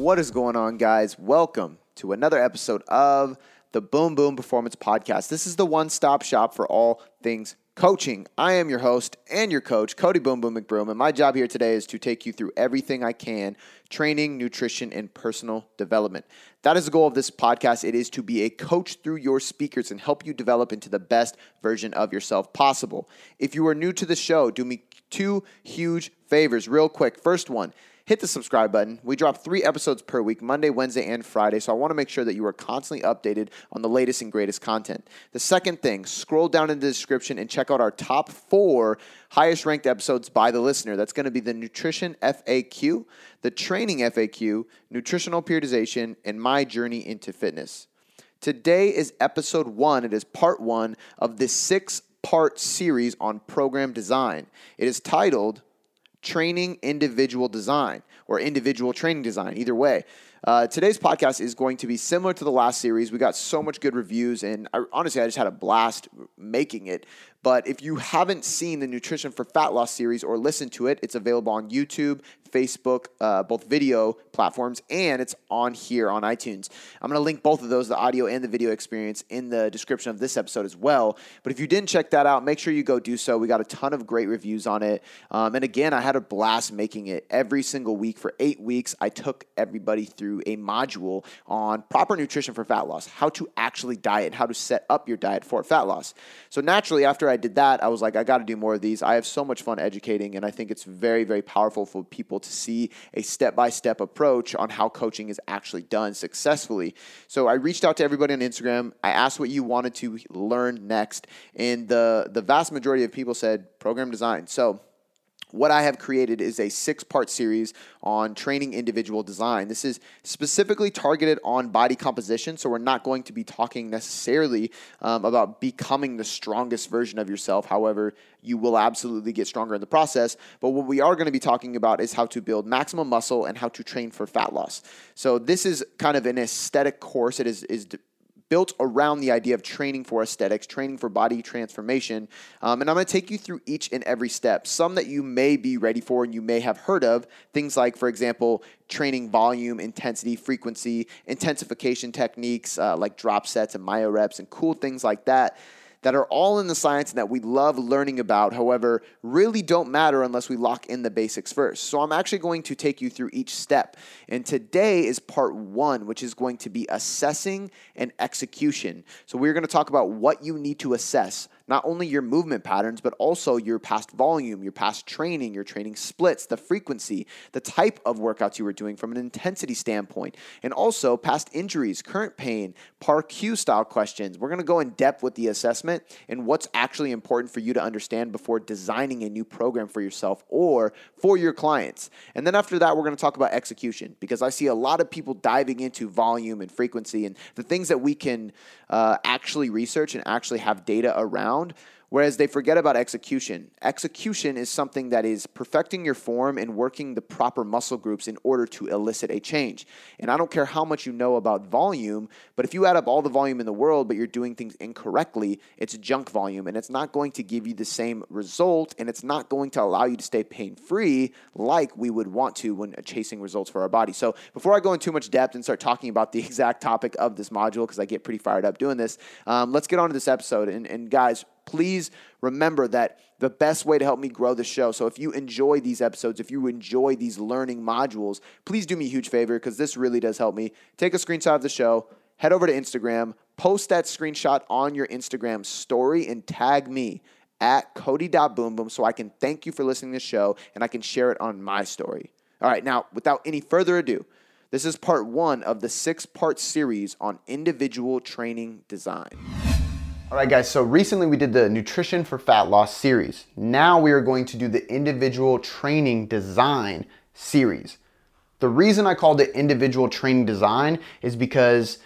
What is going on, guys? Welcome to another episode of the Boom Boom Performance Podcast. This is the one stop shop for all things coaching. I am your host and your coach, Cody Boom Boom McBroom, and my job here today is to take you through everything I can training, nutrition, and personal development. That is the goal of this podcast. It is to be a coach through your speakers and help you develop into the best version of yourself possible. If you are new to the show, do me two huge favors, real quick. First one, hit the subscribe button. We drop three episodes per week, Monday, Wednesday, and Friday. So I want to make sure that you are constantly updated on the latest and greatest content. The second thing, scroll down in the description and check out our top four highest ranked episodes by the listener. That's going to be the Nutrition FAQ, the Training FAQ, Nutritional Periodization, and My Journey into Fitness. Today is episode one. It is part one of this six part series on program design. It is titled training individual design or individual training design, either way. Uh, today's podcast is going to be similar to the last series. We got so much good reviews, and I, honestly, I just had a blast making it. But if you haven't seen the Nutrition for Fat Loss series or listened to it, it's available on YouTube, Facebook, uh, both video platforms, and it's on here on iTunes. I'm going to link both of those, the audio and the video experience, in the description of this episode as well. But if you didn't check that out, make sure you go do so. We got a ton of great reviews on it. Um, and again, I had a blast making it every single week for eight weeks. I took everybody through a module on proper nutrition for fat loss, how to actually diet, how to set up your diet for fat loss. So naturally, after I did that, I was like, I got to do more of these. I have so much fun educating, and I think it's very, very powerful for people to see a step by step approach on how coaching is actually done successfully. So I reached out to everybody on Instagram. I asked what you wanted to learn next, and the the vast majority of people said program design. So what I have created is a six part series on training individual design. This is specifically targeted on body composition, so we're not going to be talking necessarily um, about becoming the strongest version of yourself. However, you will absolutely get stronger in the process. But what we are going to be talking about is how to build maximum muscle and how to train for fat loss. So this is kind of an aesthetic course. It is is built around the idea of training for aesthetics, training for body transformation. Um, and I'm going to take you through each and every step. Some that you may be ready for and you may have heard of. Things like, for example, training volume, intensity, frequency, intensification techniques uh, like drop sets and myo reps, and cool things like that that are all in the science and that we love learning about, however, really don't matter unless we lock in the basics first. So I'm actually going to take you through each step. And today is part one, which is going to be assessing and execution. So we're going to talk about what you need to assess not only your movement patterns, but also your past volume, your past training, your training splits, the frequency, the type of workouts you were doing from an intensity standpoint, and also past injuries, current pain, PAR-Q style questions. We're to go in depth with the assessment and what's actually important for you to understand before designing a new program for yourself or for your clients. And then after that, we're to talk about execution because I see a lot of people diving into volume and frequency and the things that we can uh, actually research and actually have data around ground whereas they forget about execution. Execution is something that is perfecting your form and working the proper muscle groups in order to elicit a change. And I don't care how much you know about volume, but if you add up all the volume in the world, but you're doing things incorrectly, it's junk volume and it's not going to give you the same result and it's not going to allow you to stay pain free like we would want to when chasing results for our body. So before I go into too much depth and start talking about the exact topic of this module, because I get pretty fired up doing this, um, let's get on to this episode. And, and guys, please remember that the best way to help me grow the show. So if you enjoy these episodes, if you enjoy these learning modules, please do me a huge favor because this really does help me. Take a screenshot of the show, head over to Instagram, post that screenshot on your Instagram story, and tag me at cody.boomboom so I can thank you for listening to the show and I can share it on my story. All right, now, without any further ado, this is part one of the six part series on individual training design. All right, guys, so recently we did the Nutrition for Fat Loss series. Now we are going to do the individual training design series. The reason I called it individual training design is because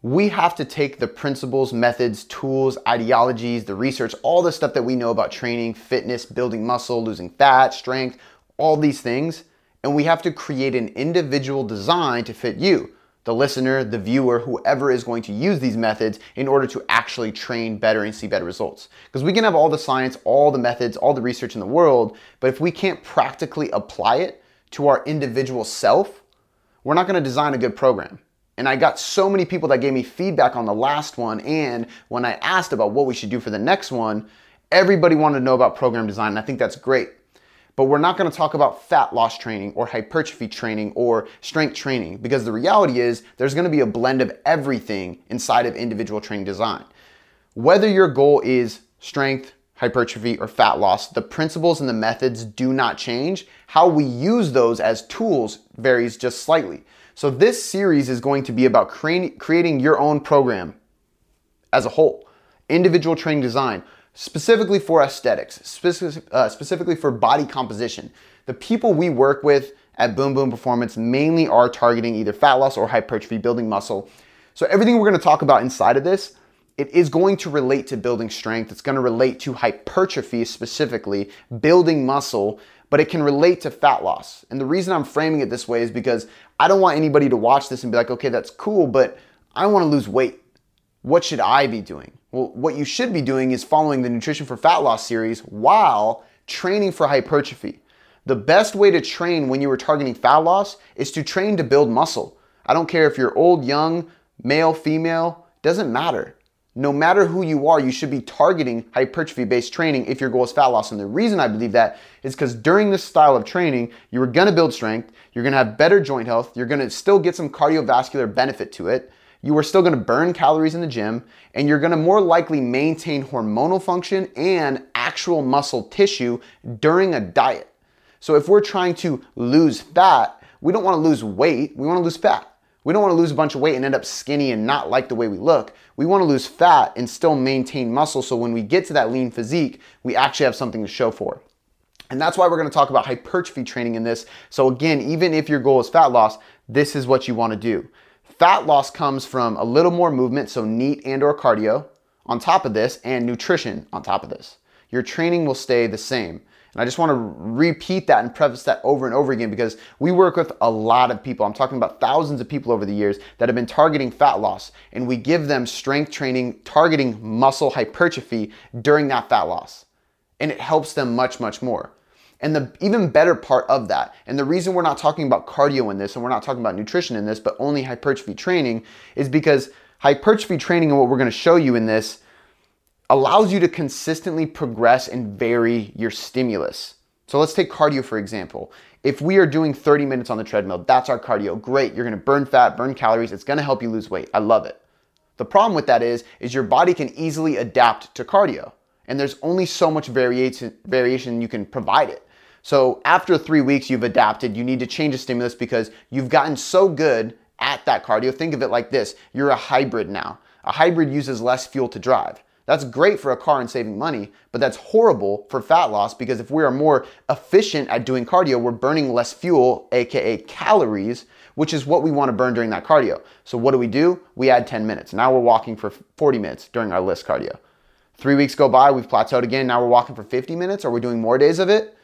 we have to take the principles, methods, tools, ideologies, the research, all the stuff that we know about training, fitness, building muscle, losing fat, strength, all these things, and we have to create an individual design to fit you the listener, the viewer, whoever is going to use these methods in order to actually train better and see better results. Because we can have all the science, all the methods, all the research in the world, but if we can't practically apply it to our individual self, we're not going to design a good program. And I got so many people that gave me feedback on the last one. And when I asked about what we should do for the next one, everybody wanted to know about program design. And I think that's great. But we're not gonna talk about fat loss training or hypertrophy training or strength training because the reality is there's gonna be a blend of everything inside of individual training design. Whether your goal is strength, hypertrophy, or fat loss, the principles and the methods do not change. How we use those as tools varies just slightly. So this series is going to be about creating, creating your own program as a whole, individual training design, specifically for aesthetics, uh, specifically for body composition. The people we work with at Boom Boom Performance mainly are targeting either fat loss or hypertrophy, building muscle. So everything we're gonna talk about inside of this, it is going to relate to building strength. It's gonna relate to hypertrophy specifically, building muscle, but it can relate to fat loss. And the reason I'm framing it this way is because I don't want anybody to watch this and be like, okay, that's cool, but I wanna lose weight. What should I be doing? Well, what you should be doing is following the Nutrition for Fat Loss series while training for hypertrophy. The best way to train when you are targeting fat loss is to train to build muscle. I don't care if you're old, young, male, female, doesn't matter. No matter who you are, you should be targeting hypertrophy based training if your goal is fat loss. And the reason I believe that is because during this style of training, you are gonna build strength, you're gonna have better joint health, you're gonna still get some cardiovascular benefit to it you are still gonna burn calories in the gym and you're gonna more likely maintain hormonal function and actual muscle tissue during a diet. So if we're trying to lose fat, we don't wanna lose weight, we wanna lose fat. We don't wanna lose a bunch of weight and end up skinny and not like the way we look. We wanna lose fat and still maintain muscle so when we get to that lean physique, we actually have something to show for. And that's why we're gonna talk about hypertrophy training in this. So again, even if your goal is fat loss, this is what you wanna do. Fat loss comes from a little more movement, so NEAT and or cardio on top of this and nutrition on top of this. Your training will stay the same. And I just want to repeat that and preface that over and over again because we work with a lot of people. I'm talking about thousands of people over the years that have been targeting fat loss, and we give them strength training targeting muscle hypertrophy during that fat loss. And it helps them much, much more. And the even better part of that, and the reason we're not talking about cardio in this and we're not talking about nutrition in this, but only hypertrophy training, is because hypertrophy training and what we're gonna show you in this allows you to consistently progress and vary your stimulus. So let's take cardio for example. If we are doing 30 minutes on the treadmill, that's our cardio. Great, you're gonna burn fat, burn calories, it's gonna help you lose weight. I love it. The problem with that is, is your body can easily adapt to cardio. And there's only so much variation, variation you can provide it. So after three weeks, you've adapted. You need to change the stimulus because you've gotten so good at that cardio. Think of it like this you're a hybrid now. A hybrid uses less fuel to drive. That's great for a car and saving money, but that's horrible for fat loss because if we are more efficient at doing cardio, we're burning less fuel, aka calories, which is what we want to burn during that cardio. So what do we do? We add 10 minutes. Now we're walking for 40 minutes during our LISS cardio. Three weeks go by, we've plateaued again. Now we're walking for 50 minutes. Are we doing more days of it?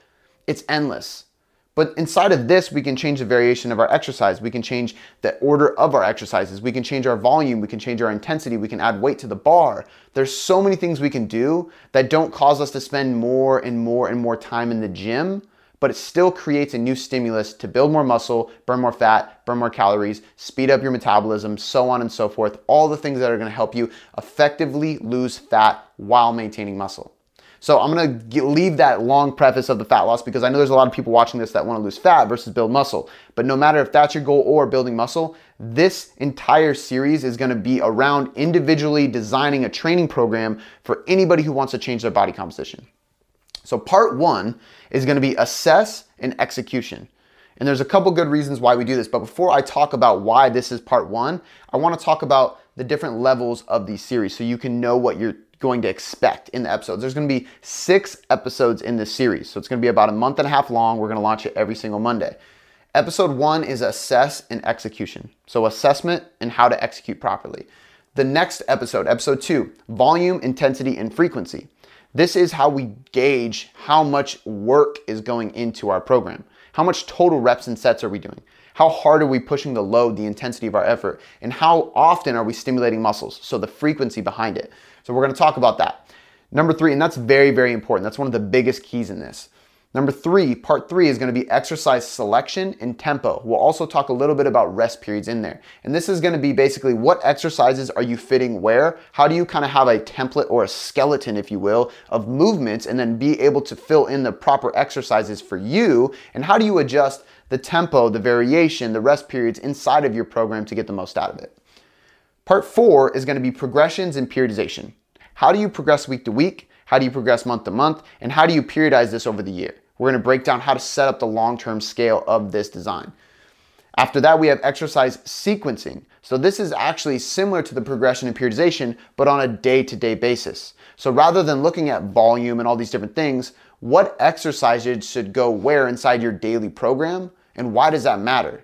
It's endless. But inside of this, we can change the variation of our exercise. We can change the order of our exercises. We can change our volume. We can change our intensity. We can add weight to the bar. There's so many things we can do that don't cause us to spend more and more and more time in the gym, but it still creates a new stimulus to build more muscle, burn more fat, burn more calories, speed up your metabolism, so on and so forth. All the things that are gonna help you effectively lose fat while maintaining muscle. So I'm gonna leave that long preface of the fat loss because I know there's a lot of people watching this that wanna lose fat versus build muscle. But no matter if that's your goal or building muscle, this entire series is gonna be around individually designing a training program for anybody who wants to change their body composition. So part one is gonna be assess and execution. And there's a couple good reasons why we do this. But before I talk about why this is part one, I wanna talk about the different levels of these series so you can know what you're going to expect in the episodes. There's going to be six episodes in this series. So it's going to be about a month and a half long. We're going to launch it every single Monday. Episode one is assess and execution. So assessment and how to execute properly. The next episode, episode two, volume, intensity, and frequency. This is how we gauge how much work is going into our program. How much total reps and sets are we doing? How hard are we pushing the load, the intensity of our effort? And how often are we stimulating muscles? So the frequency behind it. So we're gonna talk about that. Number three, and that's very, very important. That's one of the biggest keys in this. Number three, part three is gonna be exercise selection and tempo. We'll also talk a little bit about rest periods in there. And this is gonna be basically what exercises are you fitting where? How do you kind of have a template or a skeleton, if you will, of movements and then be able to fill in the proper exercises for you? And how do you adjust the tempo, the variation, the rest periods inside of your program to get the most out of it? Part four is gonna be progressions and periodization. How do you progress week to week? How do you progress month to month? And how do you periodize this over the year? We're gonna break down how to set up the long-term scale of this design. After that, we have exercise sequencing. So this is actually similar to the progression and periodization, but on a day-to-day basis. So rather than looking at volume and all these different things, what exercises should go where inside your daily program, and why does that matter?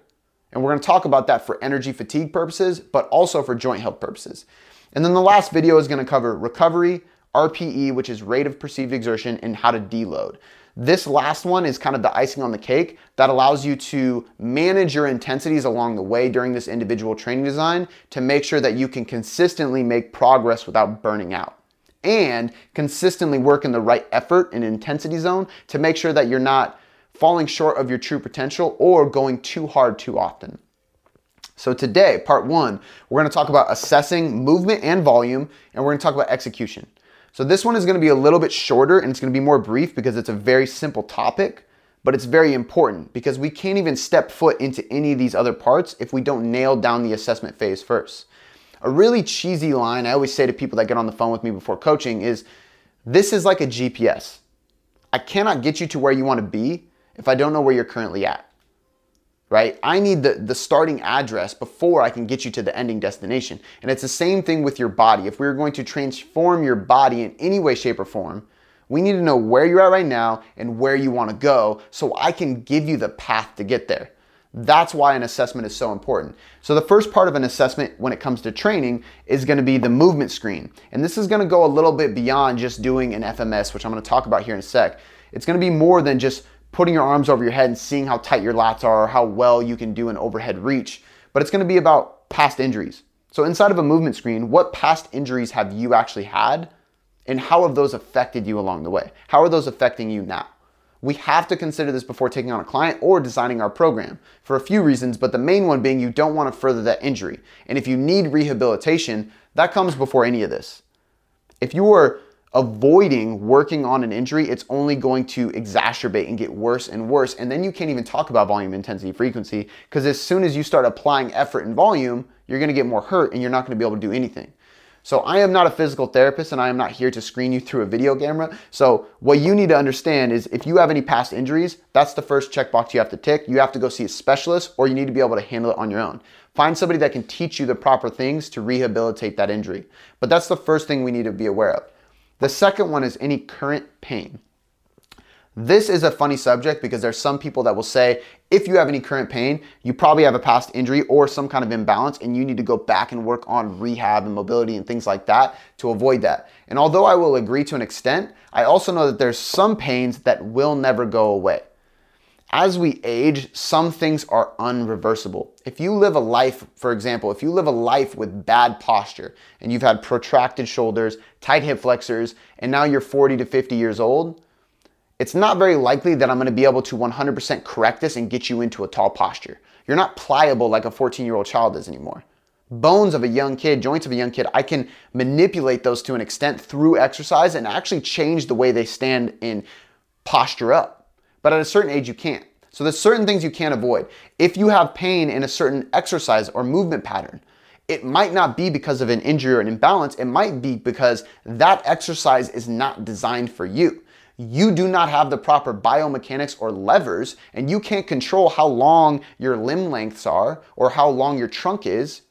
And we're gonna talk about that for energy fatigue purposes, but also for joint health purposes. And then the last video is gonna cover recovery, RPE, which is rate of perceived exertion, and how to deload. This last one is kind of the icing on the cake that allows you to manage your intensities along the way during this individual training design to make sure that you can consistently make progress without burning out and consistently work in the right effort and intensity zone to make sure that you're not falling short of your true potential or going too hard too often. So today, part one, we're gonna talk about assessing movement and volume, and we're gonna talk about execution. So this one is gonna be a little bit shorter and it's gonna be more brief because it's a very simple topic, but it's very important because we can't even step foot into any of these other parts if we don't nail down the assessment phase first. A really cheesy line I always say to people that get on the phone with me before coaching is this is like a GPS. I cannot get you to where you wanna be if I don't know where you're currently at right? I need the, the starting address before I can get you to the ending destination. And it's the same thing with your body. If we're going to transform your body in any way, shape, or form, we need to know where you're at right now and where you want to go so I can give you the path to get there. That's why an assessment is so important. So, the first part of an assessment when it comes to training is going to be the movement screen. And this is going to go a little bit beyond just doing an FMS, which I'm going to talk about here in a sec. It's going to be more than just putting your arms over your head and seeing how tight your lats are or how well you can do an overhead reach, but it's gonna be about past injuries. So inside of a movement screen, what past injuries have you actually had and how have those affected you along the way? How are those affecting you now? We have to consider this before taking on a client or designing our program for a few reasons, but the main one being you don't want to further that injury. And if you need rehabilitation, that comes before any of this. If you are avoiding working on an injury, it's only going to exacerbate and get worse and worse. And then you can't even talk about volume, intensity, frequency, because as soon as you start applying effort and volume, you're gonna get more hurt and you're not gonna be able to do anything. So I am not a physical therapist and I am not here to screen you through a video camera. So what you need to understand is if you have any past injuries, that's the first checkbox you have to tick. You have to go see a specialist or you need to be able to handle it on your own. Find somebody that can teach you the proper things to rehabilitate that injury. But that's the first thing we need to be aware of. The second one is any current pain. This is a funny subject because there's some people that will say if you have any current pain, you probably have a past injury or some kind of imbalance and you need to go back and work on rehab and mobility and things like that to avoid that. And although I will agree to an extent, I also know that there's some pains that will never go away as we age, some things are unreversible. If you live a life, for example, if you live a life with bad posture and you've had protracted shoulders, tight hip flexors, and now you're 40 to 50 years old, it's not very likely that I'm gonna be able to 100% correct this and get you into a tall posture. You're not pliable like a 14 year old child is anymore. Bones of a young kid, joints of a young kid, I can manipulate those to an extent through exercise and actually change the way they stand in posture up. But at a certain age, you can't. So there's certain things you can't avoid. If you have pain in a certain exercise or movement pattern, it might not be because of an injury or an imbalance. It might be because that exercise is not designed for you. You do not have the proper biomechanics or levers, and you can't control how long your limb lengths are or how long your trunk is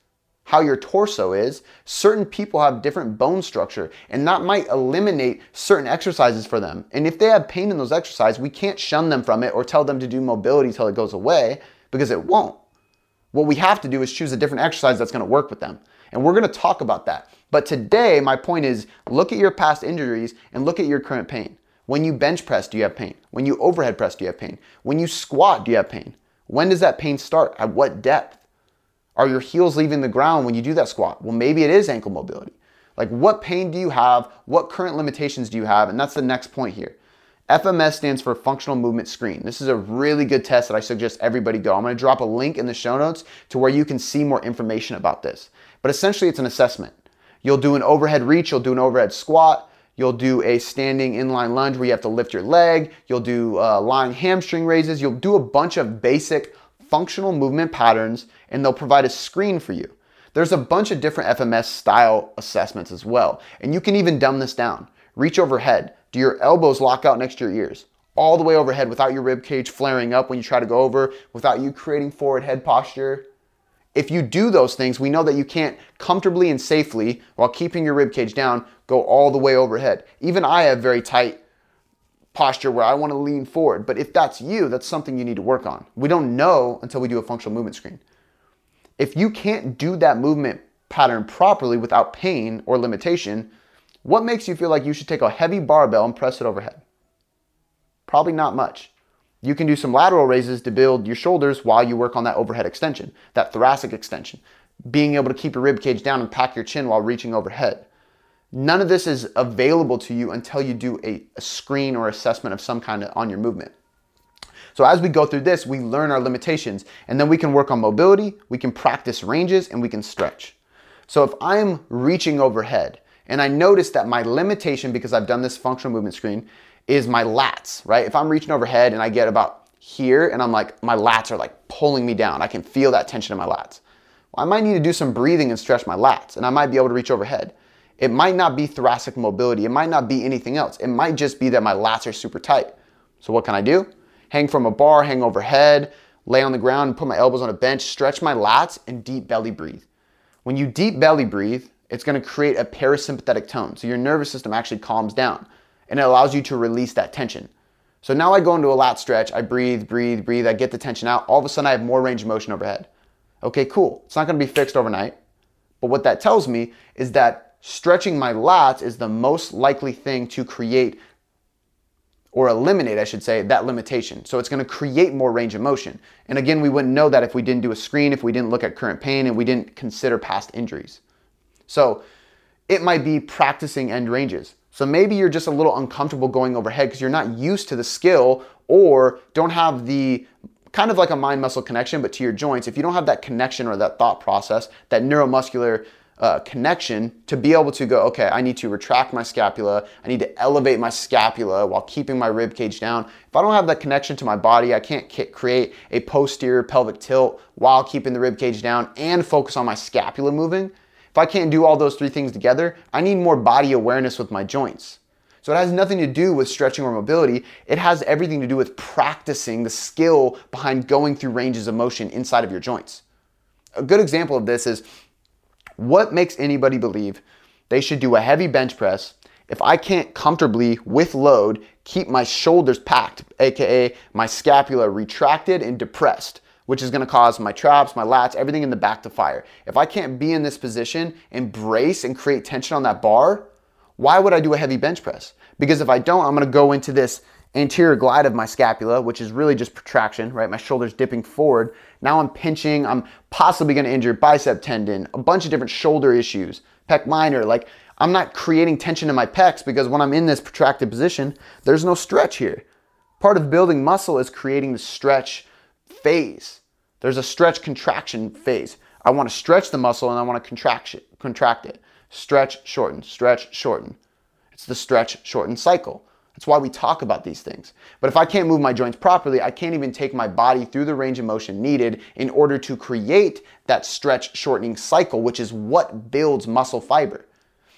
how your torso is, certain people have different bone structure, and that might eliminate certain exercises for them. And if they have pain in those exercises, we can't shun them from it or tell them to do mobility till it goes away because it won't. What we have to do is choose a different exercise that's gonna work with them. And we're gonna talk about that. But today, my point is look at your past injuries and look at your current pain. When you bench press, do you have pain? When you overhead press, do you have pain? When you squat, do you have pain? When does that pain start? At what depth? Are your heels leaving the ground when you do that squat? Well, maybe it is ankle mobility. Like, what pain do you have? What current limitations do you have? And that's the next point here. FMS stands for Functional Movement Screen. This is a really good test that I suggest everybody go. I'm going to drop a link in the show notes to where you can see more information about this. But essentially, it's an assessment. You'll do an overhead reach, you'll do an overhead squat, you'll do a standing inline lunge where you have to lift your leg, you'll do uh, lying hamstring raises, you'll do a bunch of basic functional movement patterns, and they'll provide a screen for you. There's a bunch of different FMS style assessments as well, and you can even dumb this down. Reach overhead. Do your elbows lock out next to your ears? All the way overhead without your rib cage flaring up when you try to go over, without you creating forward head posture. If you do those things, we know that you can't comfortably and safely, while keeping your rib cage down, go all the way overhead. Even I have very tight posture where I want to lean forward. But if that's you, that's something you need to work on. We don't know until we do a functional movement screen. If you can't do that movement pattern properly without pain or limitation, what makes you feel like you should take a heavy barbell and press it overhead? Probably not much. You can do some lateral raises to build your shoulders while you work on that overhead extension, that thoracic extension, being able to keep your rib cage down and pack your chin while reaching overhead. None of this is available to you until you do a, a screen or assessment of some kind on your movement. So as we go through this, we learn our limitations and then we can work on mobility, we can practice ranges, and we can stretch. So if I'm reaching overhead and I notice that my limitation, because I've done this functional movement screen, is my lats, right? If I'm reaching overhead and I get about here and I'm like, my lats are like pulling me down, I can feel that tension in my lats. Well, I might need to do some breathing and stretch my lats and I might be able to reach overhead. It might not be thoracic mobility. It might not be anything else. It might just be that my lats are super tight. So what can I do? Hang from a bar, hang overhead, lay on the ground put my elbows on a bench, stretch my lats and deep belly breathe. When you deep belly breathe, it's gonna create a parasympathetic tone. So your nervous system actually calms down and it allows you to release that tension. So now I go into a lat stretch, I breathe, breathe, breathe, I get the tension out. All of a sudden I have more range of motion overhead. Okay, cool. It's not gonna be fixed overnight. But what that tells me is that stretching my lats is the most likely thing to create or eliminate, I should say, that limitation. So it's going to create more range of motion. And again, we wouldn't know that if we didn't do a screen, if we didn't look at current pain, and we didn't consider past injuries. So it might be practicing end ranges. So maybe you're just a little uncomfortable going overhead because you're not used to the skill or don't have the kind of like a mind muscle connection, but to your joints. If you don't have that connection or that thought process, that neuromuscular uh, connection to be able to go, okay, I need to retract my scapula. I need to elevate my scapula while keeping my rib cage down. If I don't have that connection to my body, I can't create a posterior pelvic tilt while keeping the rib cage down and focus on my scapula moving. If I can't do all those three things together, I need more body awareness with my joints. So it has nothing to do with stretching or mobility. It has everything to do with practicing the skill behind going through ranges of motion inside of your joints. A good example of this is what makes anybody believe they should do a heavy bench press if I can't comfortably, with load, keep my shoulders packed, aka my scapula retracted and depressed, which is gonna cause my traps, my lats, everything in the back to fire. If I can't be in this position and brace and create tension on that bar, why would I do a heavy bench press? Because if I don't, I'm gonna go into this anterior glide of my scapula, which is really just protraction, right? My shoulder's dipping forward. Now I'm pinching, I'm possibly gonna injure bicep tendon, a bunch of different shoulder issues, pec minor. Like I'm not creating tension in my pecs because when I'm in this protracted position, there's no stretch here. Part of building muscle is creating the stretch phase. There's a stretch contraction phase. I wanna stretch the muscle and I wanna contract it, contract it. Stretch, shorten, stretch, shorten. It's the stretch, shorten cycle. That's why we talk about these things. But if I can't move my joints properly, I can't even take my body through the range of motion needed in order to create that stretch shortening cycle, which is what builds muscle fiber.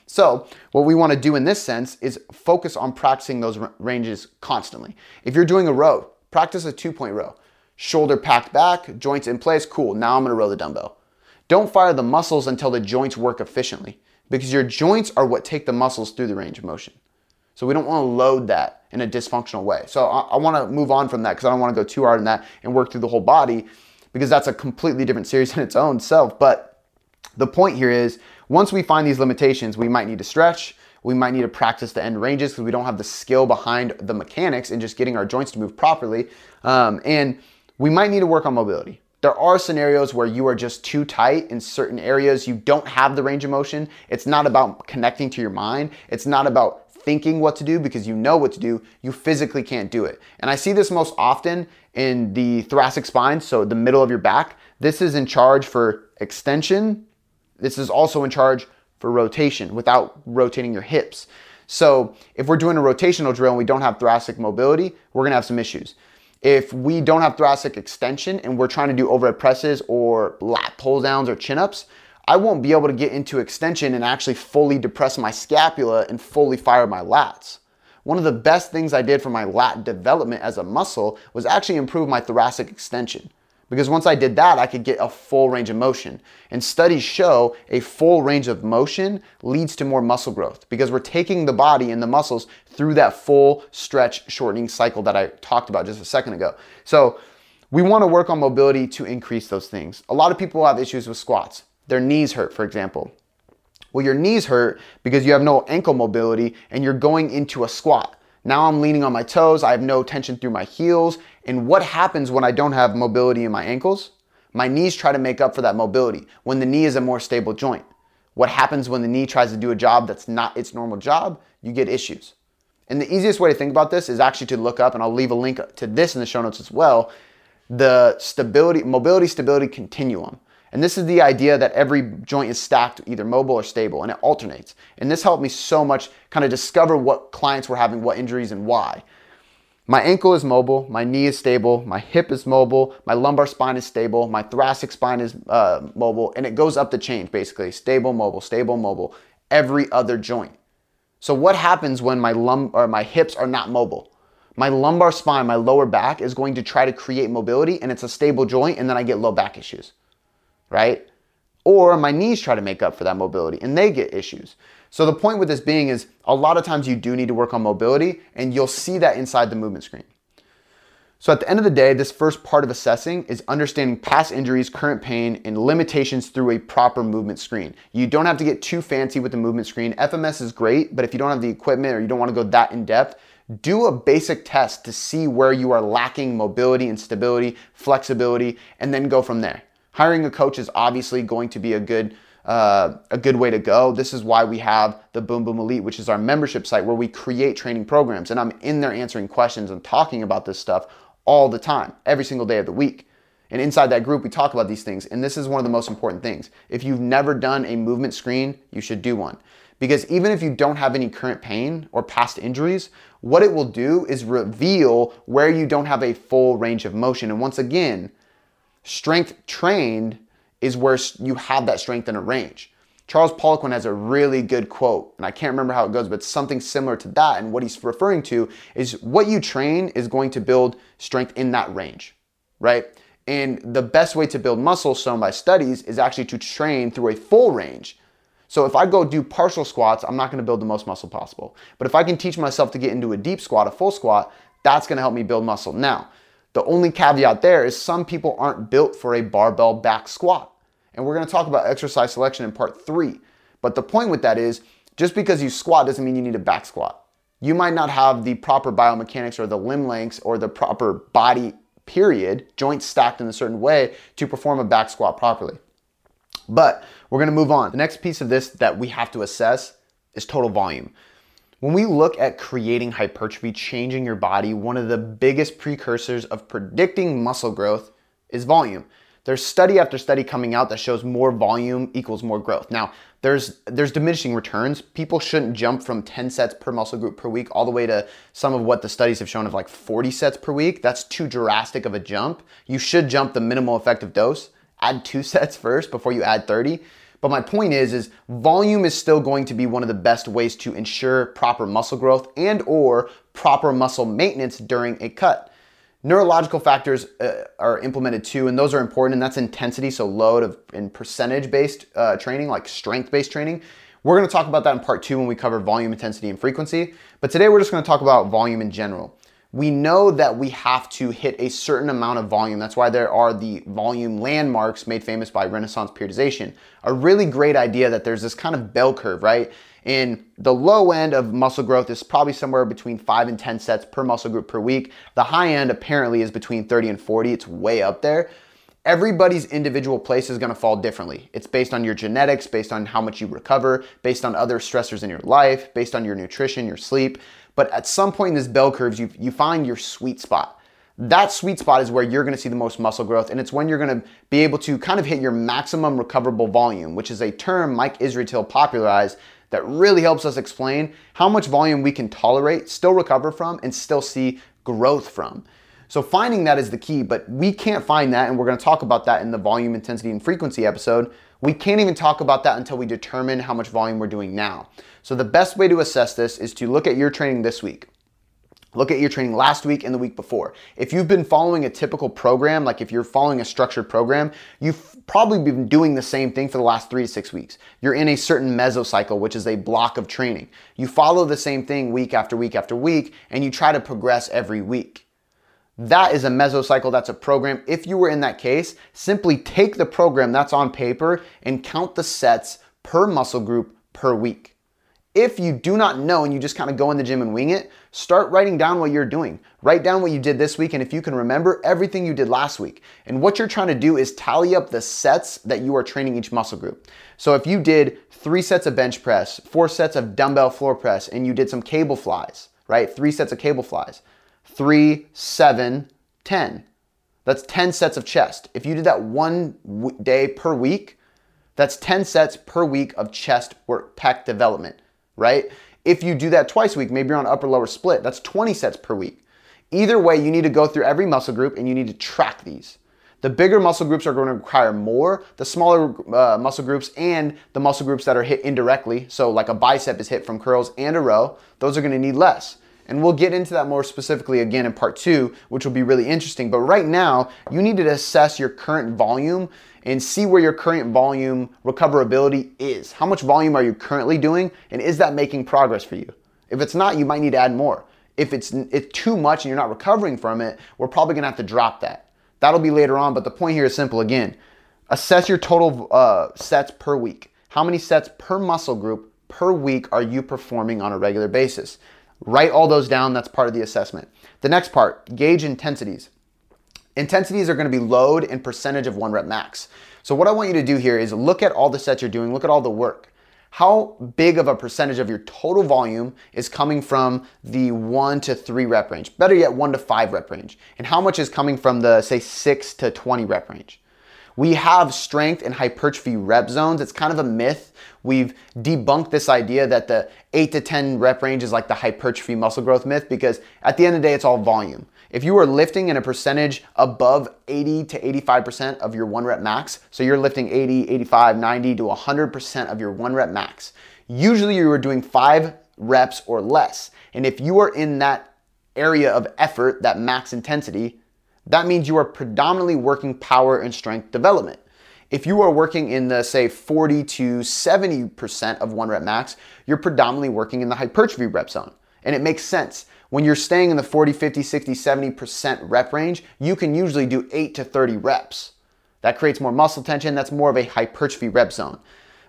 So, what we want to do in this sense is focus on practicing those ranges constantly. If you're doing a row, practice a two point row. Shoulder packed back, joints in place, cool. Now I'm going to row the dumbbell. Don't fire the muscles until the joints work efficiently because your joints are what take the muscles through the range of motion. So we don't want to load that in a dysfunctional way. So I, I want to move on from that because I don't want to go too hard in that and work through the whole body because that's a completely different series in its own self. But the point here is once we find these limitations, we might need to stretch. We might need to practice the end ranges because we don't have the skill behind the mechanics and just getting our joints to move properly. Um, and we might need to work on mobility. There are scenarios where you are just too tight in certain areas. You don't have the range of motion. It's not about connecting to your mind. It's not about thinking what to do because you know what to do, you physically can't do it. And I see this most often in the thoracic spine, so the middle of your back. This is in charge for extension. This is also in charge for rotation without rotating your hips. So if we're doing a rotational drill and we don't have thoracic mobility, we're gonna have some issues. If we don't have thoracic extension and we're trying to do overhead presses or lat pull downs or chin ups, I won't be able to get into extension and actually fully depress my scapula and fully fire my lats. One of the best things I did for my lat development as a muscle was actually improve my thoracic extension. Because once I did that, I could get a full range of motion. And studies show a full range of motion leads to more muscle growth because we're taking the body and the muscles through that full stretch shortening cycle that I talked about just a second ago. So we want to work on mobility to increase those things. A lot of people have issues with squats. Their knees hurt, for example. Well, your knees hurt because you have no ankle mobility and you're going into a squat. Now I'm leaning on my toes, I have no tension through my heels. And what happens when I don't have mobility in my ankles? My knees try to make up for that mobility when the knee is a more stable joint. What happens when the knee tries to do a job that's not its normal job? You get issues. And the easiest way to think about this is actually to look up, and I'll leave a link to this in the show notes as well, the stability, mobility stability continuum. And this is the idea that every joint is stacked either mobile or stable and it alternates. And this helped me so much kind of discover what clients were having, what injuries, and why. My ankle is mobile, my knee is stable, my hip is mobile, my lumbar spine is stable, my thoracic spine is uh, mobile, and it goes up the chain basically stable, mobile, stable, mobile, every other joint. So, what happens when my, lum- or my hips are not mobile? My lumbar spine, my lower back, is going to try to create mobility and it's a stable joint, and then I get low back issues right? Or my knees try to make up for that mobility and they get issues. So the point with this being is a lot of times you do need to work on mobility and you'll see that inside the movement screen. So at the end of the day, this first part of assessing is understanding past injuries, current pain, and limitations through a proper movement screen. You don't have to get too fancy with the movement screen. FMS is great, but if you don't have the equipment or you don't want to go that in depth, do a basic test to see where you are lacking mobility and stability, flexibility, and then go from there. Hiring a coach is obviously going to be a good uh, a good way to go. This is why we have the Boom Boom Elite, which is our membership site where we create training programs. And I'm in there answering questions and talking about this stuff all the time, every single day of the week. And inside that group, we talk about these things. And this is one of the most important things. If you've never done a movement screen, you should do one. Because even if you don't have any current pain or past injuries, what it will do is reveal where you don't have a full range of motion. And once again, Strength trained is where you have that strength in a range. Charles Poliquin has a really good quote, and I can't remember how it goes, but something similar to that. And what he's referring to is what you train is going to build strength in that range, right? And the best way to build muscle, shown by studies, is actually to train through a full range. So if I go do partial squats, I'm not gonna build the most muscle possible. But if I can teach myself to get into a deep squat, a full squat, that's gonna help me build muscle. Now, the only caveat there is some people aren't built for a barbell back squat. And we're gonna talk about exercise selection in part three. But the point with that is just because you squat doesn't mean you need a back squat. You might not have the proper biomechanics or the limb lengths or the proper body period, joints stacked in a certain way to perform a back squat properly. But we're gonna move on. The next piece of this that we have to assess is total volume. When we look at creating hypertrophy, changing your body, one of the biggest precursors of predicting muscle growth is volume. There's study after study coming out that shows more volume equals more growth. Now, there's there's diminishing returns. People shouldn't jump from 10 sets per muscle group per week all the way to some of what the studies have shown of like 40 sets per week. That's too drastic of a jump. You should jump the minimal effective dose. Add 2 sets first before you add 30. But my point is, is volume is still going to be one of the best ways to ensure proper muscle growth and or proper muscle maintenance during a cut. Neurological factors uh, are implemented too, and those are important, and that's intensity, so load of in percentage-based uh, training, like strength-based training. We're gonna talk about that in part two when we cover volume, intensity, and frequency. But today we're just gonna talk about volume in general we know that we have to hit a certain amount of volume. That's why there are the volume landmarks made famous by Renaissance periodization. A really great idea that there's this kind of bell curve, right? And the low end of muscle growth is probably somewhere between 5 and 10 sets per muscle group per week. The high end apparently is between 30 and 40. It's way up there. everybody's individual place is to fall differently. It's based on your genetics, based on how much you recover, based on other stressors in your life, based on your nutrition, your sleep. But at some point in this bell curve, you, you find your sweet spot. That sweet spot is where you're to see the most muscle growth, and it's when you're to be able to kind of hit your maximum recoverable volume, which is a term Mike Israetel popularized that really helps us explain how much volume we can tolerate, still recover from, and still see growth from. So finding that is the key, but we can't find that, and we're to talk about that in the volume, intensity, and frequency episode. We can't even talk about that until we determine how much volume we're doing now. So the best way to assess this is to look at your training this week. Look at your training last week and the week before. If you've been following a typical program, like if you're following a structured program, you've probably been doing the same thing for the last three to six weeks. You're in a certain mesocycle, which is a block of training. You follow the same thing week after week after week, and you try to progress every week. That is a mesocycle, that's a program. If you were in that case, simply take the program that's on paper and count the sets per muscle group per week. If you do not know and you just kind of go in the gym and wing it, start writing down what you're doing. Write down what you did this week, and if you can remember everything you did last week. And what you're trying to do is tally up the sets that you are training each muscle group. So if you did three sets of bench press, four sets of dumbbell floor press, and you did some cable flies, right? Three sets of cable flies, three, seven, ten. That's 10 sets of chest. If you did that one day per week, that's 10 sets per week of chest work, pec development right? If you do that twice a week, maybe you're on upper lower split, that's 20 sets per week. Either way, you need to go through every muscle group and you need to track these. The bigger muscle groups are going to require more. The smaller uh, muscle groups and the muscle groups that are hit indirectly, so like a bicep is hit from curls and a row, those are going to need less. And we'll get into that more specifically again in part two, which will be really interesting. But right now, you need to assess your current volume and see where your current volume recoverability is. How much volume are you currently doing, and is that making progress for you? If it's not, you might need to add more. If it's, it's too much and you're not recovering from it, we're probably gonna have to drop that. That'll be later on, but the point here is simple again. Assess your total uh, sets per week. How many sets per muscle group per week are you performing on a regular basis? Write all those down, that's part of the assessment. The next part, gauge intensities. Intensities are going to be load and percentage of one rep max. So what I want you to do here is look at all the sets you're doing, look at all the work. How big of a percentage of your total volume is coming from the one to three rep range? Better yet, one to five rep range. And how much is coming from the, say, six to 20 rep range? We have strength and hypertrophy rep zones. It's kind of a myth. We've debunked this idea that the 8 to 10 rep range is like the hypertrophy muscle growth myth because at the end of the day, it's all volume. If you are lifting in a percentage above 80 to 85% of your one rep max, so you're lifting 80, 85, 90 to 100% of your one rep max, usually you are doing five reps or less. And if you are in that area of effort, that max intensity, that means you are predominantly working power and strength development. If you are working in the, say, 40 to 70% of one rep max, you're predominantly working in the hypertrophy rep zone. And it makes sense. When you're staying in the 40, 50, 60, 70% rep range, you can usually do 8 to 30 reps. That creates more muscle tension. That's more of a hypertrophy rep zone.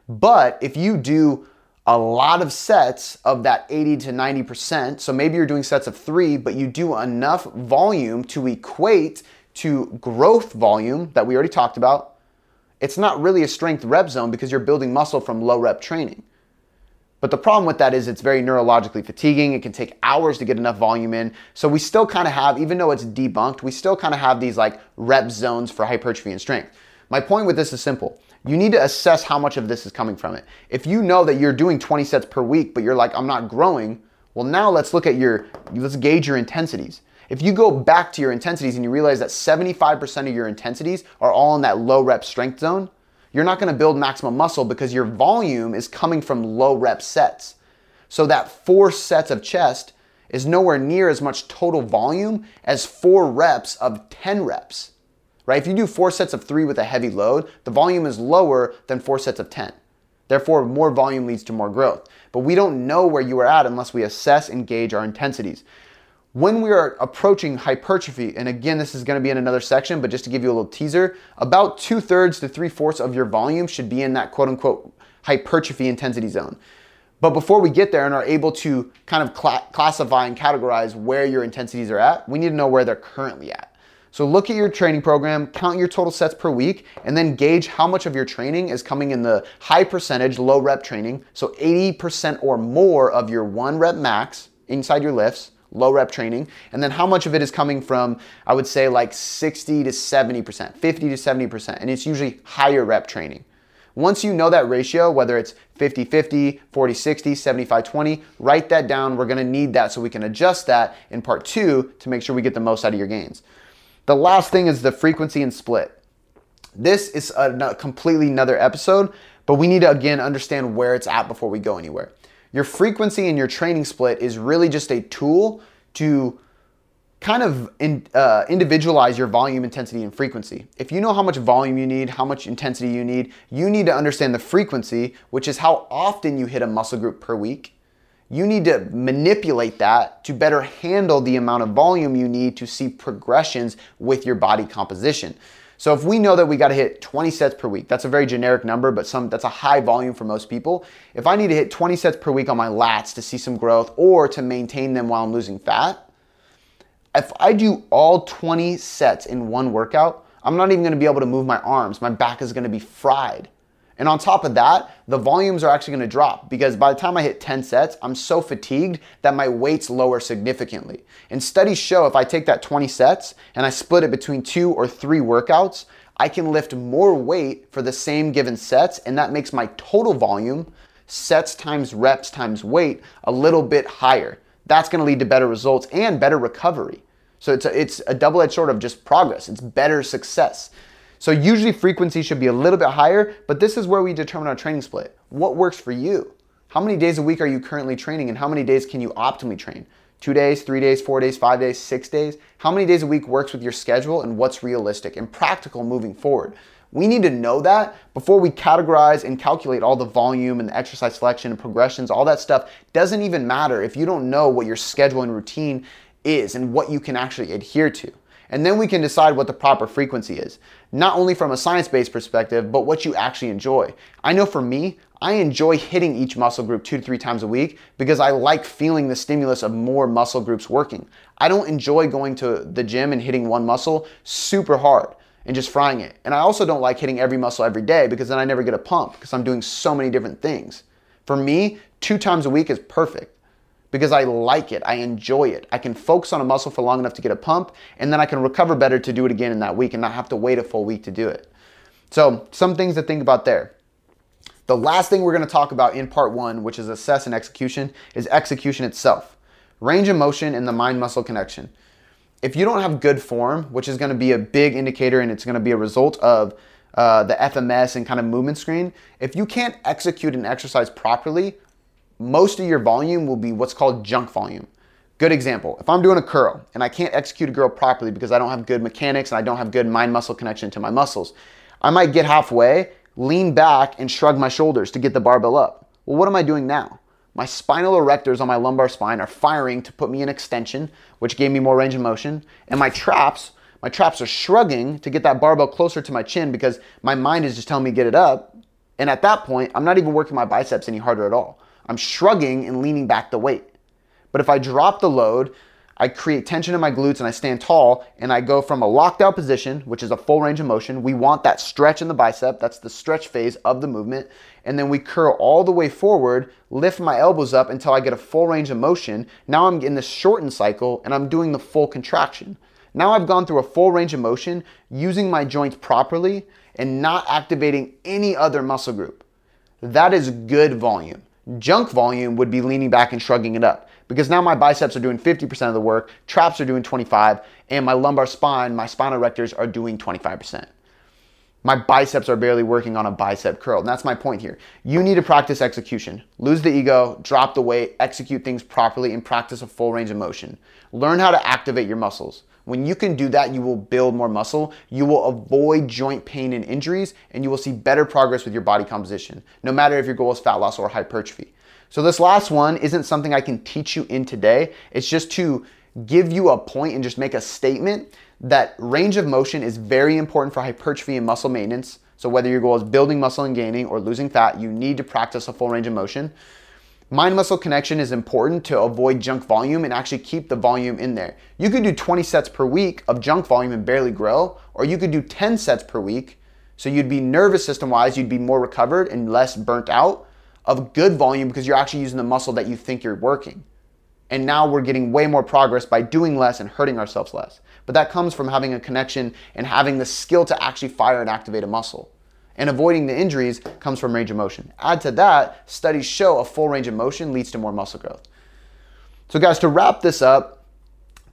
But if you do a lot of sets of that 80 to 90%. So maybe you're doing sets of three, but you do enough volume to equate to growth volume that we already talked about. It's not really a strength rep zone because you're building muscle from low rep training. But the problem with that is it's very neurologically fatiguing. It can take hours to get enough volume in. So we still kind of have, even though it's debunked, we still kind of have these like rep zones for hypertrophy and strength. My point with this is simple you need to assess how much of this is coming from it. If you know that you're doing 20 sets per week, but you're like, I'm not growing, well, now let's look at your, let's gauge your intensities. If you go back to your intensities and you realize that 75% of your intensities are all in that low rep strength zone, you're not gonna build maximum muscle because your volume is coming from low rep sets. So that four sets of chest is nowhere near as much total volume as four reps of 10 reps right? If you do four sets of three with a heavy load, the volume is lower than four sets of 10. Therefore, more volume leads to more growth. But we don't know where you are at unless we assess and gauge our intensities. When we are approaching hypertrophy, and again, this is gonna be in another section, but just to give you a little teaser, about two thirds to three fourths of your volume should be in that quote unquote hypertrophy intensity zone. But before we get there and are able to kind of cl- classify and categorize where your intensities are at, we need to know where they're currently at. So look at your training program, count your total sets per week, and then gauge how much of your training is coming in the high percentage, low rep training. So 80% or more of your one rep max inside your lifts, low rep training, and then how much of it is coming from, I would say like 60 to 70%, 50 to 70%, and it's usually higher rep training. Once you know that ratio, whether it's 50 50, 40 60, 75 20, write that down. We're gonna need that so we can adjust that in part two to make sure we get the most out of your gains. The last thing is the frequency and split. This is a completely another episode, but we need to again understand where it's at before we go anywhere. Your frequency and your training split is really just a tool to kind of in, uh, individualize your volume, intensity, and frequency. If you know how much volume you need, how much intensity you need, you need to understand the frequency, which is how often you hit a muscle group per week you need to manipulate that to better handle the amount of volume you need to see progressions with your body composition. So if we know that we got to hit 20 sets per week, that's a very generic number, but some that's a high volume for most people. If I need to hit 20 sets per week on my lats to see some growth or to maintain them while I'm losing fat, if I do all 20 sets in one workout, I'm not even going to be able to move my arms. My back is going to be fried. And on top of that, the volumes are actually gonna drop because by the time I hit 10 sets, I'm so fatigued that my weights lower significantly. And studies show if I take that 20 sets and I split it between two or three workouts, I can lift more weight for the same given sets, and that makes my total volume, sets times reps times weight, a little bit higher. That's gonna lead to better results and better recovery. So it's a, it's a double edged sword of just progress, it's better success. So usually frequency should be a little bit higher, but this is where we determine our training split. What works for you? How many days a week are you currently training and how many days can you optimally train? Two days, three days, four days, five days, six days? How many days a week works with your schedule and what's realistic and practical moving forward? We need to know that before we categorize and calculate all the volume and the exercise selection and progressions, all that stuff doesn't even matter if you don't know what your schedule and routine is and what you can actually adhere to. And then we can decide what the proper frequency is, not only from a science based perspective, but what you actually enjoy. I know for me, I enjoy hitting each muscle group two to three times a week because I like feeling the stimulus of more muscle groups working. I don't enjoy going to the gym and hitting one muscle super hard and just frying it. And I also don't like hitting every muscle every day because then I never get a pump because I'm doing so many different things. For me, two times a week is perfect because I like it. I enjoy it. I can focus on a muscle for long enough to get a pump, and then I can recover better to do it again in that week and not have to wait a full week to do it. So, some things to think about there. The last thing we're to talk about in part one, which is assess and execution, is execution itself. Range of motion and the mind muscle connection. If you don't have good form, which is to be a big indicator and it's to be a result of uh, the FMS and kind of movement screen, if you can't execute an exercise properly, most of your volume will be what's called junk volume. Good example, if I'm doing a curl and I can't execute a curl properly because I don't have good mechanics and I don't have good mind muscle connection to my muscles, I might get halfway, lean back, and shrug my shoulders to get the barbell up. Well, what am I doing now? My spinal erectors on my lumbar spine are firing to put me in extension, which gave me more range of motion, and my traps, my traps are shrugging to get that barbell closer to my chin because my mind is just telling me get it up. And at that point, I'm not even working my biceps any harder at all. I'm shrugging and leaning back the weight. But if I drop the load, I create tension in my glutes and I stand tall and I go from a locked out position, which is a full range of motion. We want that stretch in the bicep. That's the stretch phase of the movement. And then we curl all the way forward, lift my elbows up until I get a full range of motion. Now I'm in the shortened cycle and I'm doing the full contraction. Now I've gone through a full range of motion using my joints properly and not activating any other muscle group. That is good volume. Junk volume would be leaning back and shrugging it up because now my biceps are doing 50% of the work, traps are doing 25, and my lumbar spine, my spinal erectors are doing 25%. My biceps are barely working on a bicep curl. And that's my point here. You need to practice execution. Lose the ego, drop the weight, execute things properly, and practice a full range of motion. Learn how to activate your muscles. When you can do that, you will build more muscle, you will avoid joint pain and injuries, and you will see better progress with your body composition, no matter if your goal is fat loss or hypertrophy. So, this last one isn't something I can teach you in today. It's just to give you a point and just make a statement that range of motion is very important for hypertrophy and muscle maintenance. So, whether your goal is building muscle and gaining or losing fat, you need to practice a full range of motion. Mind muscle connection is important to avoid junk volume and actually keep the volume in there. You could do 20 sets per week of junk volume and barely grow, or you could do 10 sets per week. So you'd be nervous system wise, you'd be more recovered and less burnt out of good volume because you're actually using the muscle that you think you're working. And now we're getting way more progress by doing less and hurting ourselves less. But that comes from having a connection and having the skill to actually fire and activate a muscle and avoiding the injuries comes from range of motion. Add to that, studies show a full range of motion leads to more muscle growth. So, guys, to wrap this up,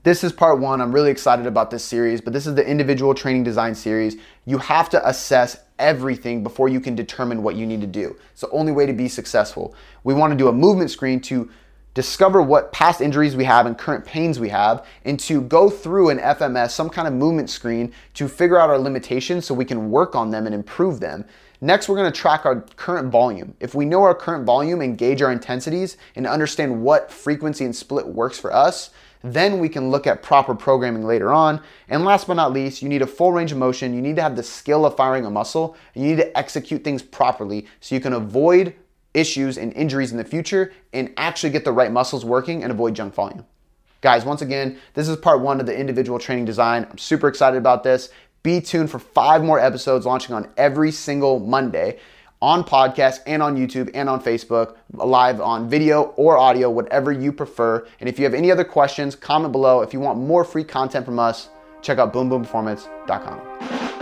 this is part one. I'm really excited about this series, but this is the individual training design series. You have to assess everything before you can determine what you need to do. It's the only way to be successful. We want to do a movement screen to discover what past injuries we have and current pains we have, and to go through an FMS, some kind of movement screen, to figure out our limitations so we can work on them and improve them. Next, we're gonna track our current volume. If we know our current volume and gauge our intensities and understand what frequency and split works for us, then we can look at proper programming later on. And last but not least, you need a full range of motion. You need to have the skill of firing a muscle. And you need to execute things properly so you can avoid issues and injuries in the future and actually get the right muscles working and avoid junk volume. Guys, once again, this is part one of the individual training design. I'm super excited about this. Be tuned for five more episodes launching on every single Monday on podcast and on YouTube and on Facebook, live on video or audio, whatever you prefer. And if you have any other questions, comment below. If you want more free content from us, check out boomboomperformance.com.